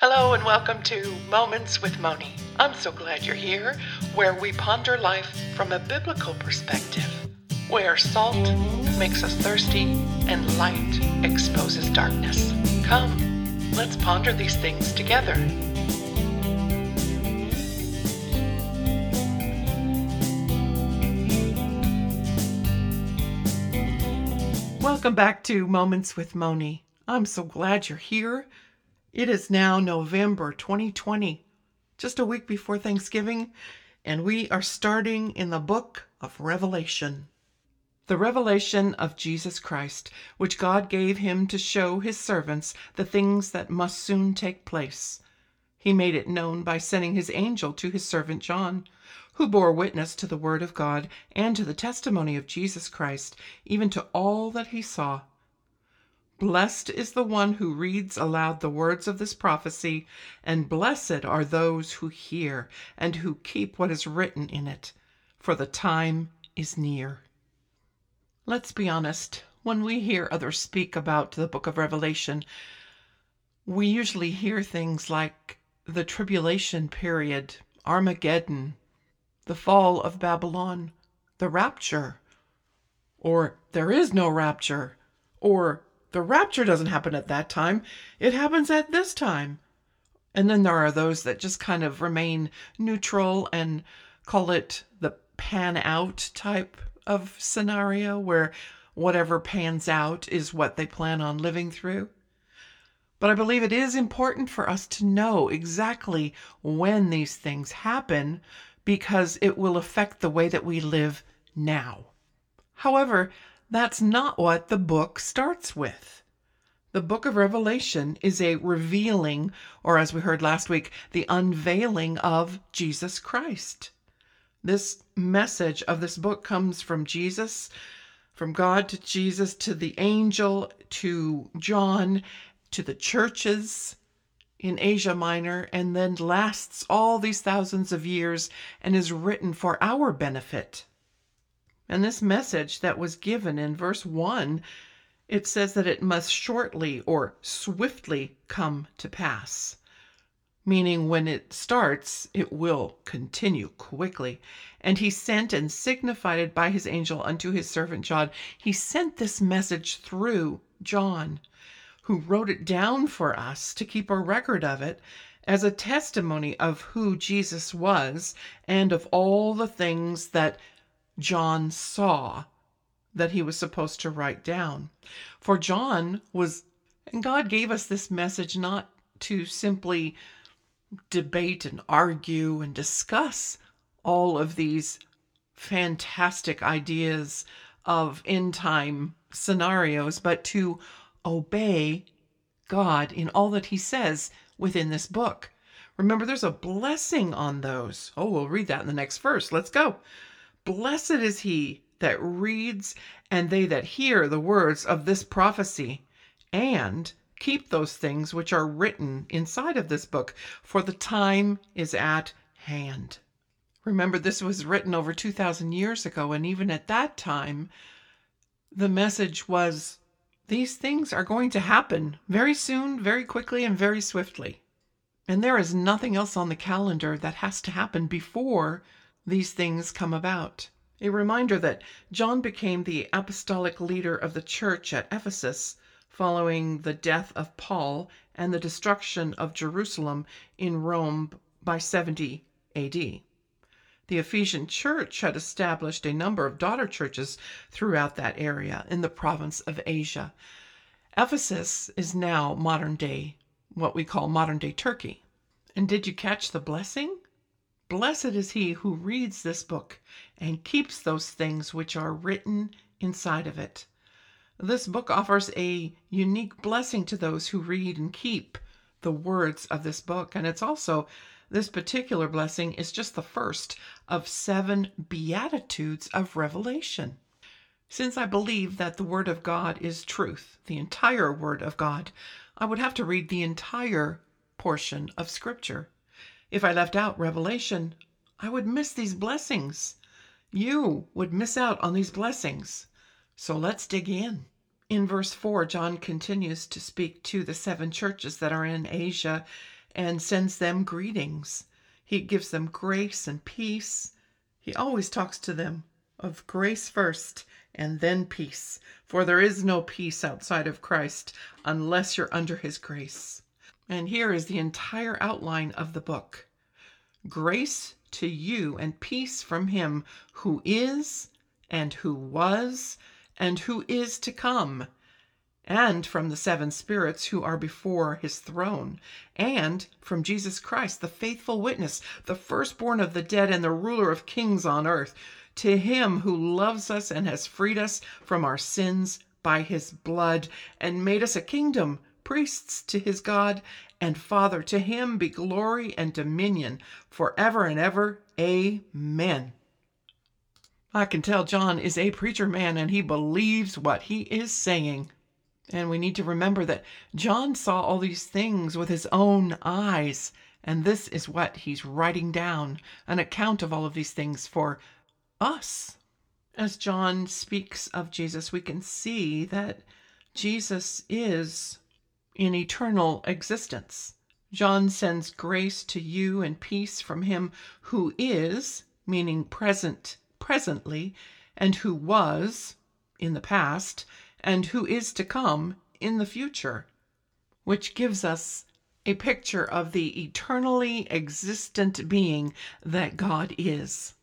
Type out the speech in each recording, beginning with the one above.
Hello and welcome to Moments with Moni. I'm so glad you're here, where we ponder life from a biblical perspective, where salt makes us thirsty and light exposes darkness. Come, let's ponder these things together. Welcome back to Moments with Moni. I'm so glad you're here. It is now November 2020, just a week before Thanksgiving, and we are starting in the book of Revelation. The revelation of Jesus Christ, which God gave him to show his servants the things that must soon take place. He made it known by sending his angel to his servant John, who bore witness to the word of God and to the testimony of Jesus Christ, even to all that he saw. Blessed is the one who reads aloud the words of this prophecy, and blessed are those who hear and who keep what is written in it, for the time is near. Let's be honest, when we hear others speak about the book of Revelation, we usually hear things like the tribulation period, Armageddon, the fall of Babylon, the rapture, or there is no rapture, or the rapture doesn't happen at that time, it happens at this time. And then there are those that just kind of remain neutral and call it the pan out type of scenario where whatever pans out is what they plan on living through. But I believe it is important for us to know exactly when these things happen because it will affect the way that we live now. However, that's not what the book starts with. The book of Revelation is a revealing, or as we heard last week, the unveiling of Jesus Christ. This message of this book comes from Jesus, from God to Jesus, to the angel, to John, to the churches in Asia Minor, and then lasts all these thousands of years and is written for our benefit. And this message that was given in verse 1, it says that it must shortly or swiftly come to pass. Meaning, when it starts, it will continue quickly. And he sent and signified it by his angel unto his servant John. He sent this message through John, who wrote it down for us to keep a record of it as a testimony of who Jesus was and of all the things that John saw that he was supposed to write down. For John was, and God gave us this message not to simply debate and argue and discuss all of these fantastic ideas of end time scenarios, but to obey God in all that he says within this book. Remember, there's a blessing on those. Oh, we'll read that in the next verse. Let's go. Blessed is he that reads and they that hear the words of this prophecy and keep those things which are written inside of this book, for the time is at hand. Remember, this was written over 2,000 years ago, and even at that time, the message was these things are going to happen very soon, very quickly, and very swiftly. And there is nothing else on the calendar that has to happen before these things come about. A reminder that John became the apostolic leader of the church at Ephesus following the death of Paul and the destruction of Jerusalem in Rome by 70 AD. The Ephesian church had established a number of daughter churches throughout that area in the province of Asia. Ephesus is now modern day, what we call modern day Turkey. And did you catch the blessing? Blessed is he who reads this book and keeps those things which are written inside of it. This book offers a unique blessing to those who read and keep the words of this book. And it's also, this particular blessing is just the first of seven Beatitudes of Revelation. Since I believe that the Word of God is truth, the entire Word of God, I would have to read the entire portion of Scripture. If I left out Revelation, I would miss these blessings. You would miss out on these blessings. So let's dig in. In verse 4, John continues to speak to the seven churches that are in Asia and sends them greetings. He gives them grace and peace. He always talks to them of grace first and then peace, for there is no peace outside of Christ unless you're under his grace. And here is the entire outline of the book. Grace to you and peace from him who is, and who was, and who is to come, and from the seven spirits who are before his throne, and from Jesus Christ, the faithful witness, the firstborn of the dead, and the ruler of kings on earth, to him who loves us and has freed us from our sins by his blood, and made us a kingdom, priests to his God and Father. To him be glory and dominion forever and ever. Amen. I can tell John is a preacher man and he believes what he is saying. And we need to remember that John saw all these things with his own eyes. And this is what he's writing down an account of all of these things for us. As John speaks of Jesus, we can see that Jesus is in eternal existence. John sends grace to you and peace from him who is, meaning present, presently, and who was in the past, and who is to come in the future, which gives us a picture of the eternally existent being that God is.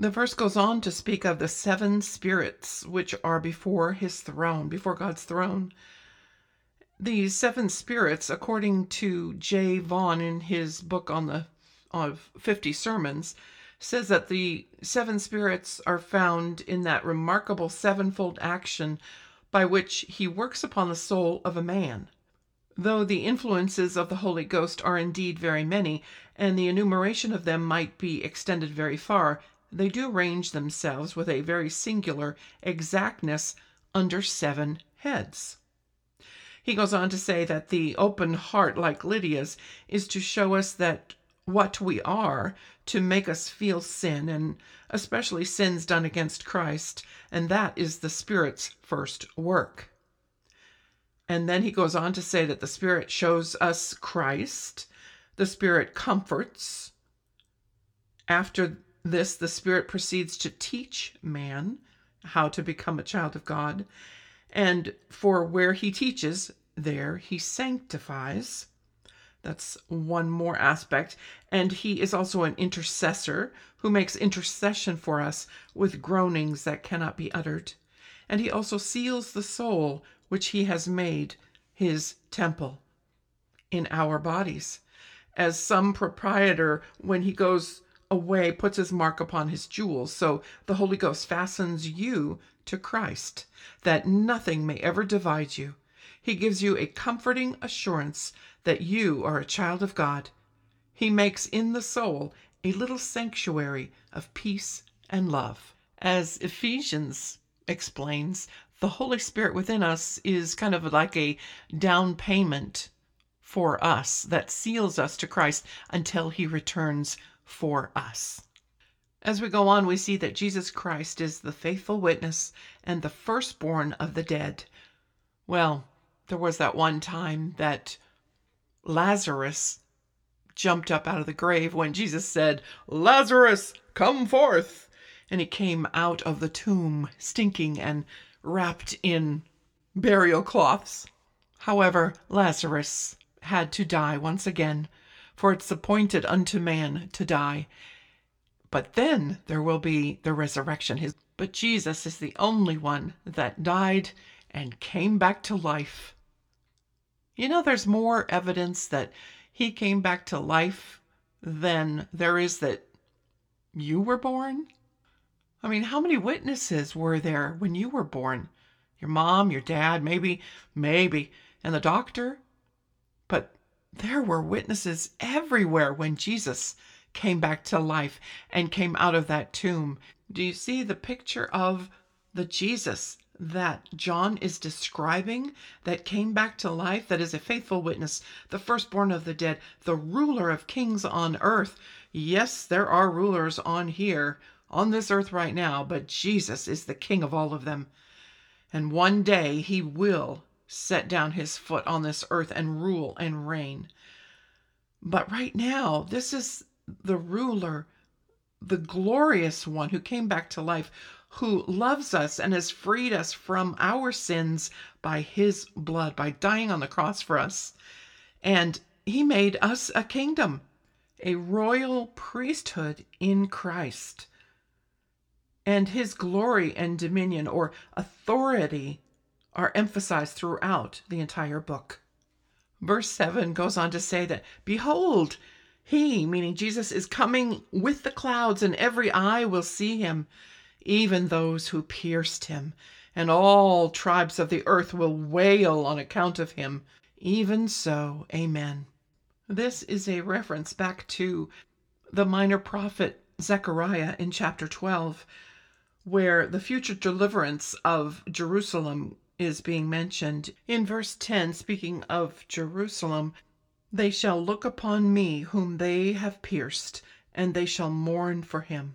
The verse goes on to speak of the seven spirits which are before his throne, before God's throne. These seven spirits, according to J. Vaughan in his book on the of 50 sermons, says that the seven spirits are found in that remarkable sevenfold action by which he works upon the soul of a man. Though the influences of the Holy Ghost are indeed very many, and the enumeration of them might be extended very far, they do range themselves with a very singular exactness under seven heads. He goes on to say that the open heart, like Lydia's, is to show us that what we are, to make us feel sin, and especially sins done against Christ, and that is the Spirit's first work. And then he goes on to say that the Spirit shows us Christ, the Spirit comforts. After this, the Spirit proceeds to teach man how to become a child of God. And for where he teaches, there he sanctifies. That's one more aspect. And he is also an intercessor who makes intercession for us with groanings that cannot be uttered. And he also seals the soul which he has made his temple in our bodies. As some proprietor, when he goes away puts his mark upon his jewels. So the Holy Ghost fastens you to Christ, that nothing may ever divide you. He gives you a comforting assurance that you are a child of God. He makes in the soul a little sanctuary of peace and love. As Ephesians explains, the Holy Spirit within us is kind of like a down payment for us that seals us to Christ until he returns for us. As we go on, we see that Jesus Christ is the faithful witness and the firstborn of the dead. Well, there was that one time that Lazarus jumped up out of the grave when Jesus said, Lazarus, come forth. And he came out of the tomb, stinking and wrapped in burial cloths. However, Lazarus had to die once again for it's appointed unto man to die. But then there will be the resurrection. His, but Jesus is the only one that died and came back to life. You know, there's more evidence that he came back to life than there is that you were born. I mean, how many witnesses were there when you were born? Your mom, your dad, maybe, maybe, and the doctor? But there were witnesses everywhere when Jesus came back to life and came out of that tomb. Do you see the picture of the Jesus that John is describing that came back to life, that is a faithful witness, the firstborn of the dead, the ruler of kings on earth? Yes, there are rulers on here, on this earth right now, but Jesus is the king of all of them. And one day he will set down his foot on this earth and rule and reign. But right now, this is the ruler, the glorious one who came back to life, who loves us and has freed us from our sins by his blood, by dying on the cross for us. And he made us a kingdom, a royal priesthood in Christ. And his glory and dominion or authority are emphasized throughout the entire book. Verse 7 goes on to say that, Behold, he, meaning Jesus, is coming with the clouds, and every eye will see him, even those who pierced him, and all tribes of the earth will wail on account of him. Even so, Amen. This is a reference back to the minor prophet Zechariah in chapter 12, where the future deliverance of Jerusalem is being mentioned. In verse 10, speaking of Jerusalem, they shall look upon me whom they have pierced, and they shall mourn for him,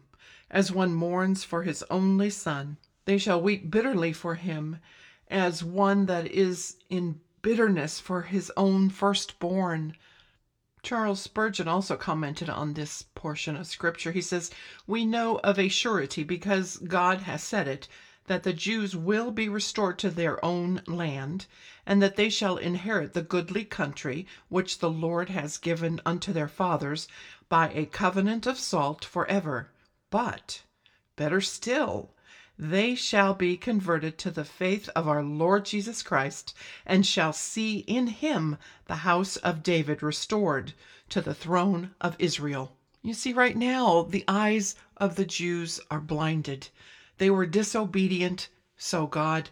as one mourns for his only son. They shall weep bitterly for him, as one that is in bitterness for his own firstborn. Charles Spurgeon also commented on this portion of Scripture. He says, We know of a surety, because God has said it, that the Jews will be restored to their own land, and that they shall inherit the goodly country which the Lord has given unto their fathers by a covenant of salt forever. But, better still, they shall be converted to the faith of our Lord Jesus Christ, and shall see in him the house of David restored to the throne of Israel. You see, right now, the eyes of the Jews are blinded. They were disobedient, so God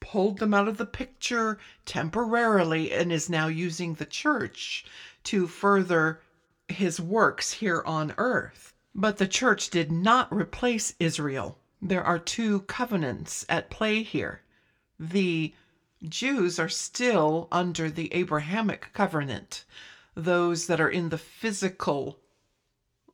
pulled them out of the picture temporarily and is now using the church to further his works here on earth. But the church did not replace Israel. There are two covenants at play here. The Jews are still under the Abrahamic covenant, those that are in the physical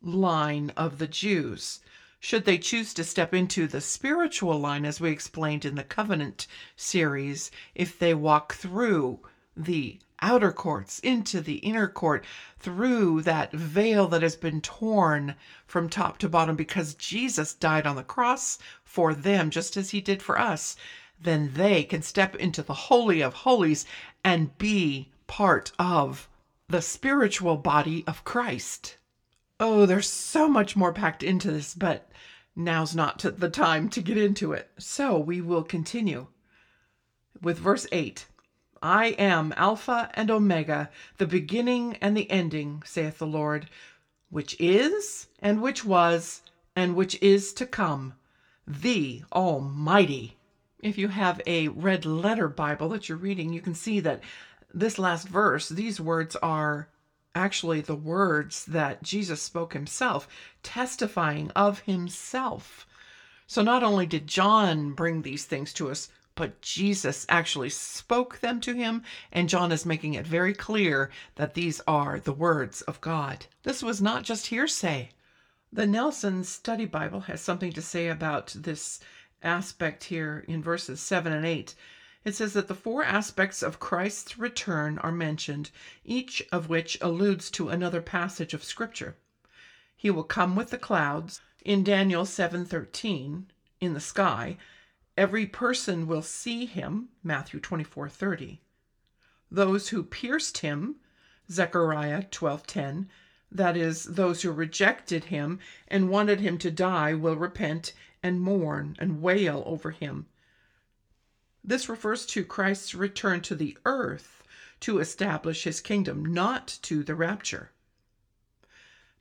line of the Jews should they choose to step into the spiritual line, as we explained in the covenant series, if they walk through the outer courts into the inner court through that veil that has been torn from top to bottom because Jesus died on the cross for them just as he did for us, then they can step into the Holy of Holies and be part of the spiritual body of Christ. Oh, there's so much more packed into this, but now's not the time to get into it. So we will continue with verse 8. I am Alpha and Omega, the beginning and the ending, saith the Lord, which is, and which was, and which is to come, the Almighty. If you have a red letter Bible that you're reading, you can see that this last verse, these words are actually the words that Jesus spoke himself, testifying of himself. So not only did John bring these things to us, but Jesus actually spoke them to him, and John is making it very clear that these are the words of God. This was not just hearsay. The Nelson Study Bible has something to say about this aspect here in verses 7 and 8 it says that the four aspects of Christ's return are mentioned, each of which alludes to another passage of Scripture. He will come with the clouds in Daniel 7:13 in the sky. Every person will see him, Matthew 24:30. Those who pierced him, Zechariah 12:10, that is those who rejected him and wanted him to die will repent and mourn and wail over him. This refers to Christ's return to the earth to establish his kingdom, not to the rapture.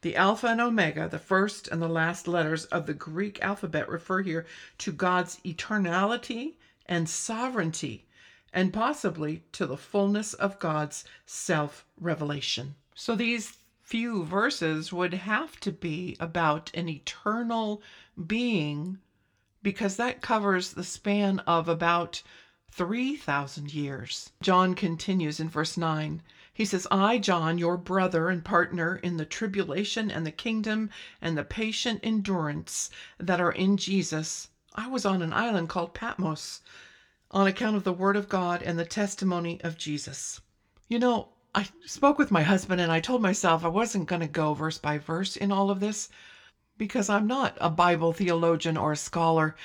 The Alpha and Omega, the first and the last letters of the Greek alphabet, refer here to God's eternality and sovereignty, and possibly to the fullness of God's self revelation. So these few verses would have to be about an eternal being because that covers the span of about 3,000 years. John continues in verse 9. He says, I, John, your brother and partner in the tribulation and the kingdom and the patient endurance that are in Jesus, I was on an island called Patmos on account of the word of God and the testimony of Jesus. You know, I spoke with my husband and I told myself I wasn't going to go verse by verse in all of this because I'm not a Bible theologian or a scholar,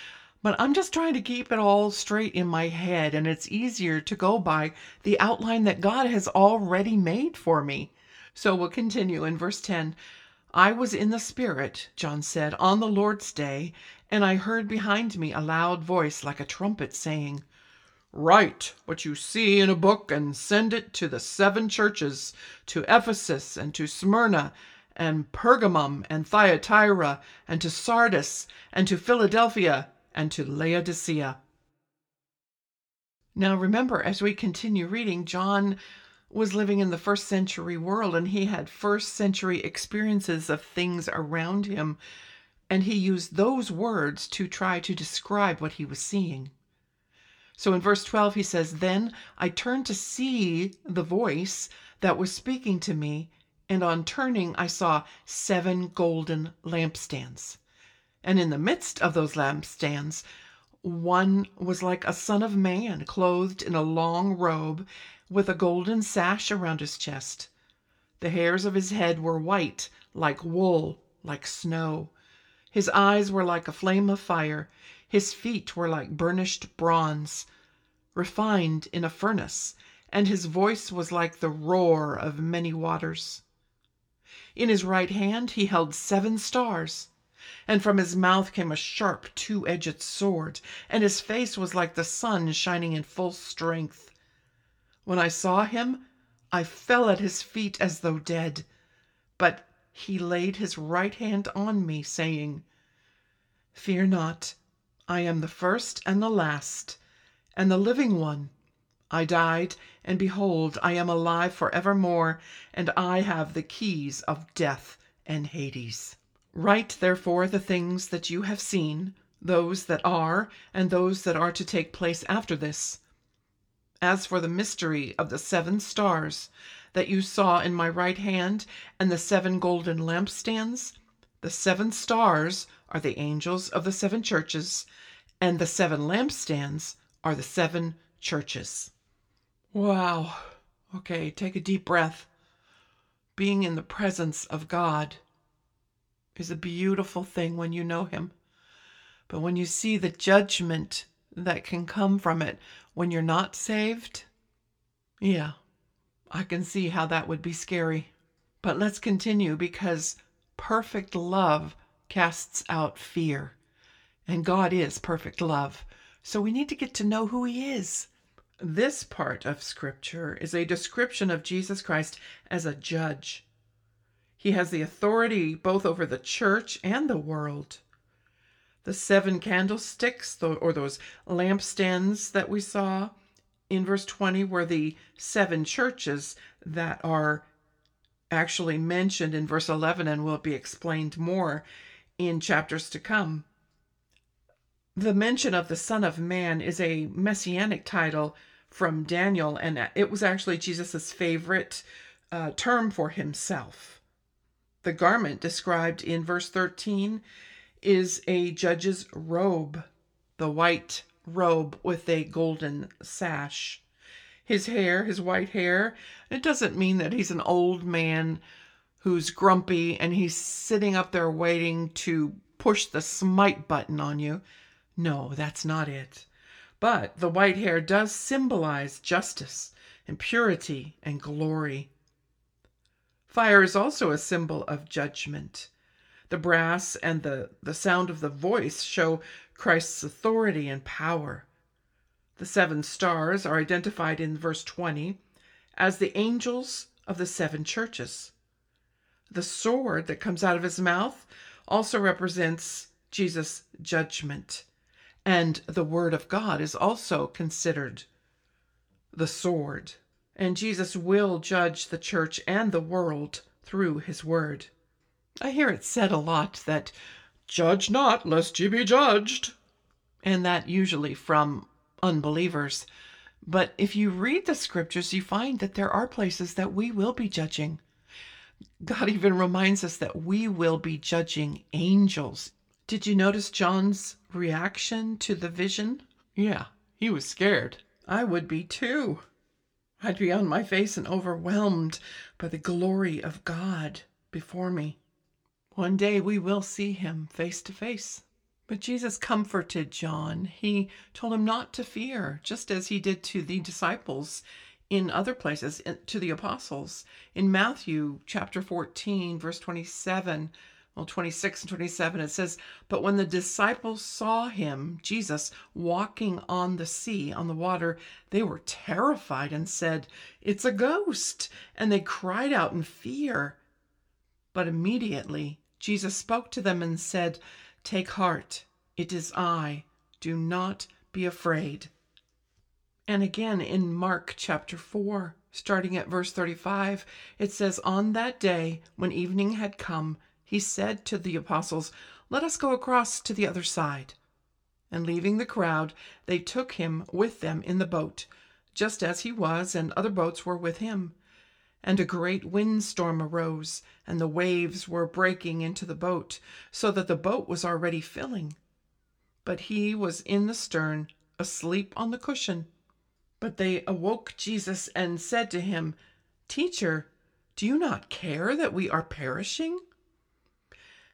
but I'm just trying to keep it all straight in my head, and it's easier to go by the outline that God has already made for me. So we'll continue in verse 10. I was in the Spirit, John said, on the Lord's day, and I heard behind me a loud voice like a trumpet saying, Write what you see in a book and send it to the seven churches, to Ephesus and to Smyrna and Pergamum and Thyatira and to Sardis and to Philadelphia and to Laodicea. Now remember, as we continue reading, John was living in the first century world and he had first century experiences of things around him. And he used those words to try to describe what he was seeing. So in verse 12, he says, Then I turned to see the voice that was speaking to me, and on turning, I saw seven golden lampstands. And in the midst of those lampstands, one was like a son of man, clothed in a long robe, with a golden sash around his chest. The hairs of his head were white, like wool, like snow. His eyes were like a flame of fire. His feet were like burnished bronze, refined in a furnace, and his voice was like the roar of many waters. In his right hand he held seven stars, and from his mouth came a sharp two edged sword, and his face was like the sun shining in full strength. When I saw him, I fell at his feet as though dead. But he laid his right hand on me, saying, Fear not, I am the first and the last, and the living one. I died, and behold, I am alive forevermore, and I have the keys of death and Hades. Write therefore the things that you have seen, those that are, and those that are to take place after this. As for the mystery of the seven stars that you saw in my right hand, and the seven golden lampstands, the seven stars are the angels of the seven churches, and the seven lampstands are the seven churches. Wow. Okay, take a deep breath. Being in the presence of God is a beautiful thing when you know Him. But when you see the judgment that can come from it when you're not saved, yeah, I can see how that would be scary. But let's continue because perfect love casts out fear. And God is perfect love. So we need to get to know who He is. This part of Scripture is a description of Jesus Christ as a judge. He has the authority both over the church and the world. The seven candlesticks, or those lampstands that we saw in verse 20, were the seven churches that are actually mentioned in verse 11 and will be explained more in chapters to come. The mention of the Son of Man is a messianic title from Daniel, and it was actually Jesus' favorite uh, term for himself. The garment described in verse 13 is a judge's robe, the white robe with a golden sash. His hair, his white hair, it doesn't mean that he's an old man who's grumpy and he's sitting up there waiting to push the smite button on you. No, that's not it. But the white hair does symbolize justice and purity and glory. Fire is also a symbol of judgment. The brass and the, the sound of the voice show Christ's authority and power. The seven stars are identified in verse 20 as the angels of the seven churches. The sword that comes out of his mouth also represents Jesus' judgment. And the Word of God is also considered the sword. And Jesus will judge the church and the world through his Word. I hear it said a lot that, judge not, lest ye be judged. And that usually from unbelievers. But if you read the scriptures, you find that there are places that we will be judging. God even reminds us that we will be judging angels. Did you notice John's reaction to the vision? Yeah, he was scared. I would be too. I'd be on my face and overwhelmed by the glory of God before me. One day we will see him face to face. But Jesus comforted John. He told him not to fear, just as he did to the disciples in other places, to the apostles. In Matthew chapter 14, verse 27, well, 26 and 27, it says, But when the disciples saw him, Jesus, walking on the sea, on the water, they were terrified and said, It's a ghost. And they cried out in fear. But immediately Jesus spoke to them and said, Take heart, it is I. Do not be afraid. And again in Mark chapter 4, starting at verse 35, it says, On that day, when evening had come, he said to the apostles, Let us go across to the other side. And leaving the crowd, they took him with them in the boat, just as he was, and other boats were with him. And a great windstorm arose, and the waves were breaking into the boat, so that the boat was already filling. But he was in the stern, asleep on the cushion. But they awoke Jesus and said to him, Teacher, do you not care that we are perishing?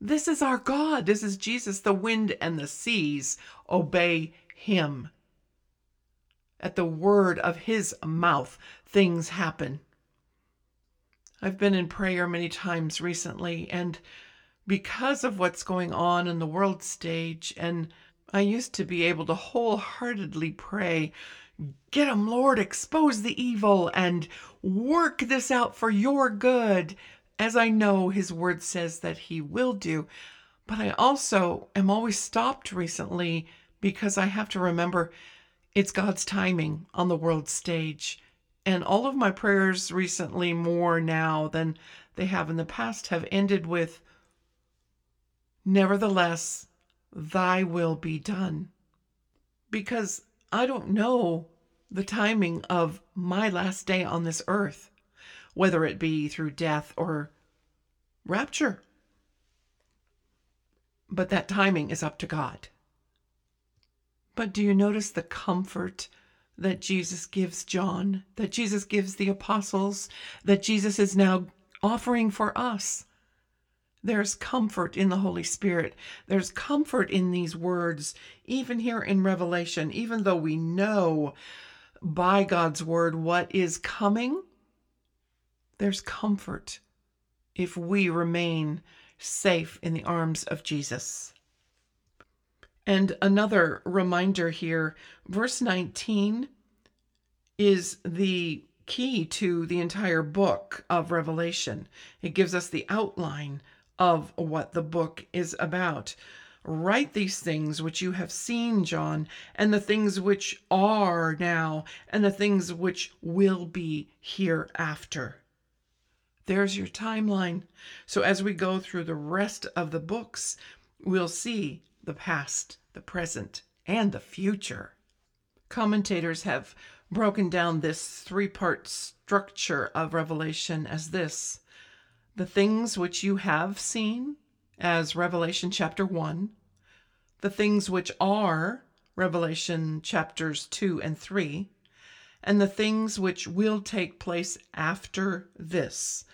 This is our God. This is Jesus. The wind and the seas obey him. At the word of his mouth, things happen. I've been in prayer many times recently, and because of what's going on in the world stage, and I used to be able to wholeheartedly pray "Get 'em, Lord, expose the evil and work this out for your good, as I know his word says that he will do. But I also am always stopped recently because I have to remember it's God's timing on the world stage. And all of my prayers recently, more now than they have in the past, have ended with, Nevertheless, thy will be done. Because I don't know the timing of my last day on this earth, whether it be through death or rapture. But that timing is up to God. But do you notice the comfort that Jesus gives John, that Jesus gives the apostles, that Jesus is now offering for us? There's comfort in the Holy Spirit. There's comfort in these words, even here in Revelation, even though we know by God's word what is coming. There's comfort if we remain safe in the arms of Jesus. And another reminder here, verse 19 is the key to the entire book of Revelation. It gives us the outline of what the book is about. Write these things which you have seen, John, and the things which are now, and the things which will be hereafter. There's your timeline. So as we go through the rest of the books, we'll see the past, the present, and the future. Commentators have broken down this three part structure of Revelation as this the things which you have seen, as Revelation chapter 1, the things which are, Revelation chapters 2 and 3, and the things which will take place after this,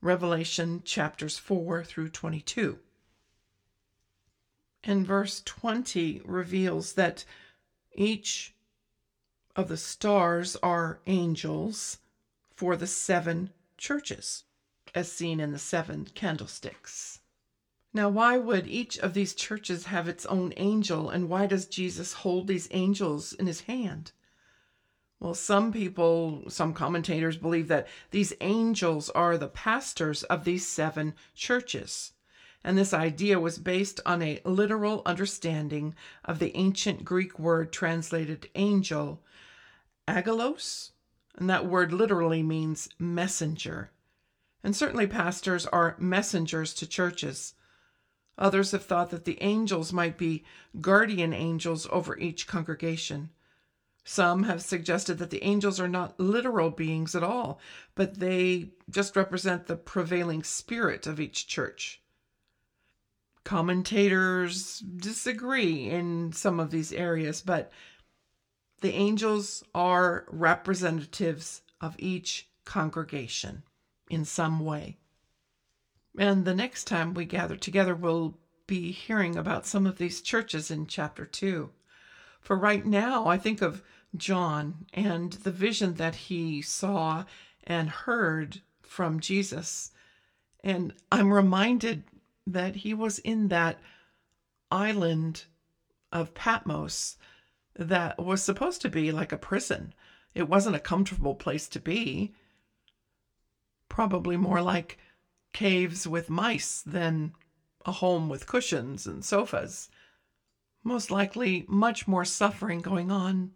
Revelation chapters 4 through 22. And verse 20 reveals that each of the stars are angels for the seven churches as seen in the seven candlesticks. Now, why would each of these churches have its own angel, and why does Jesus hold these angels in his hand? Well, some people, some commentators believe that these angels are the pastors of these seven churches. And this idea was based on a literal understanding of the ancient Greek word translated angel, angelos, And that word literally means messenger. And certainly pastors are messengers to churches. Others have thought that the angels might be guardian angels over each congregation. Some have suggested that the angels are not literal beings at all, but they just represent the prevailing spirit of each church. Commentators disagree in some of these areas, but the angels are representatives of each congregation in some way. And the next time we gather together, we'll be hearing about some of these churches in chapter 2. For right now, I think of John and the vision that he saw and heard from Jesus. And I'm reminded that he was in that island of Patmos that was supposed to be like a prison. It wasn't a comfortable place to be. Probably more like caves with mice than a home with cushions and sofas. Most likely, much more suffering going on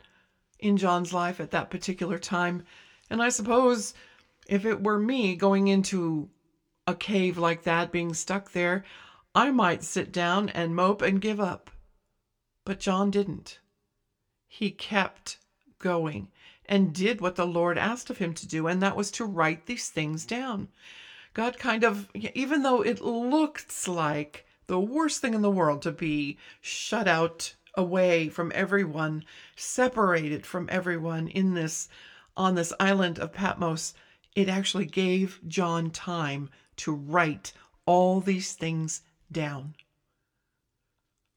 in John's life at that particular time. And I suppose if it were me going into a cave like that, being stuck there, I might sit down and mope and give up. But John didn't. He kept going and did what the Lord asked of him to do, and that was to write these things down. God kind of, even though it looks like the worst thing in the world to be shut out away from everyone, separated from everyone in this on this island of Patmos, it actually gave John time to write all these things down.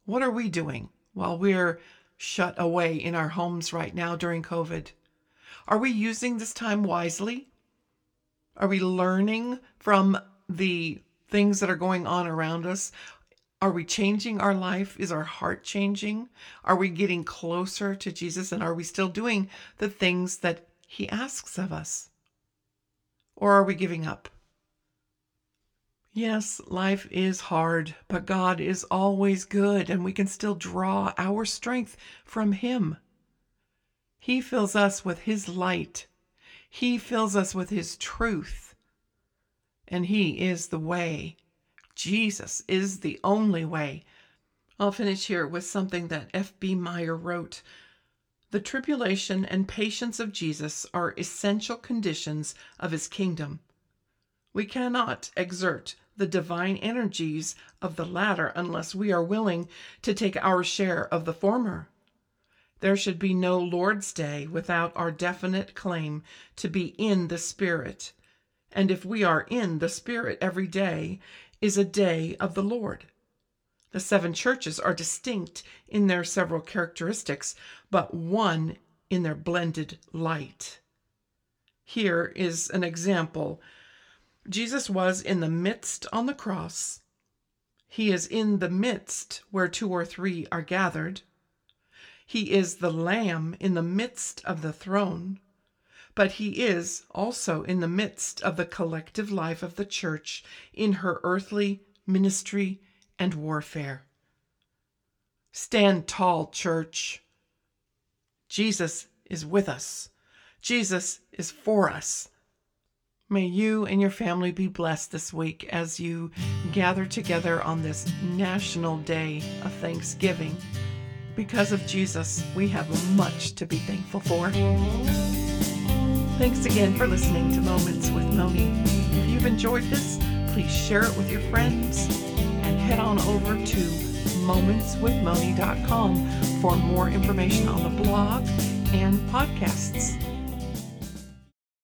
What are we doing while we're shut away in our homes right now during COVID? Are we using this time wisely? Are we learning from the things that are going on around us? Are we changing our life? Is our heart changing? Are we getting closer to Jesus? And are we still doing the things that He asks of us? Or are we giving up? Yes, life is hard, but God is always good, and we can still draw our strength from Him. He fills us with His light, He fills us with His truth, and He is the way. Jesus is the only way. I'll finish here with something that F.B. Meyer wrote. The tribulation and patience of Jesus are essential conditions of his kingdom. We cannot exert the divine energies of the latter unless we are willing to take our share of the former. There should be no Lord's Day without our definite claim to be in the Spirit. And if we are in the Spirit every day, is a day of the Lord. The seven churches are distinct in their several characteristics, but one in their blended light. Here is an example Jesus was in the midst on the cross. He is in the midst where two or three are gathered. He is the Lamb in the midst of the throne but he is also in the midst of the collective life of the church in her earthly ministry and warfare. Stand tall, church. Jesus is with us. Jesus is for us. May you and your family be blessed this week as you gather together on this National Day of Thanksgiving. Because of Jesus, we have much to be thankful for. Thanks again for listening to Moments with Moni. If you've enjoyed this, please share it with your friends and head on over to momentswithmoni.com for more information on the blog and podcasts.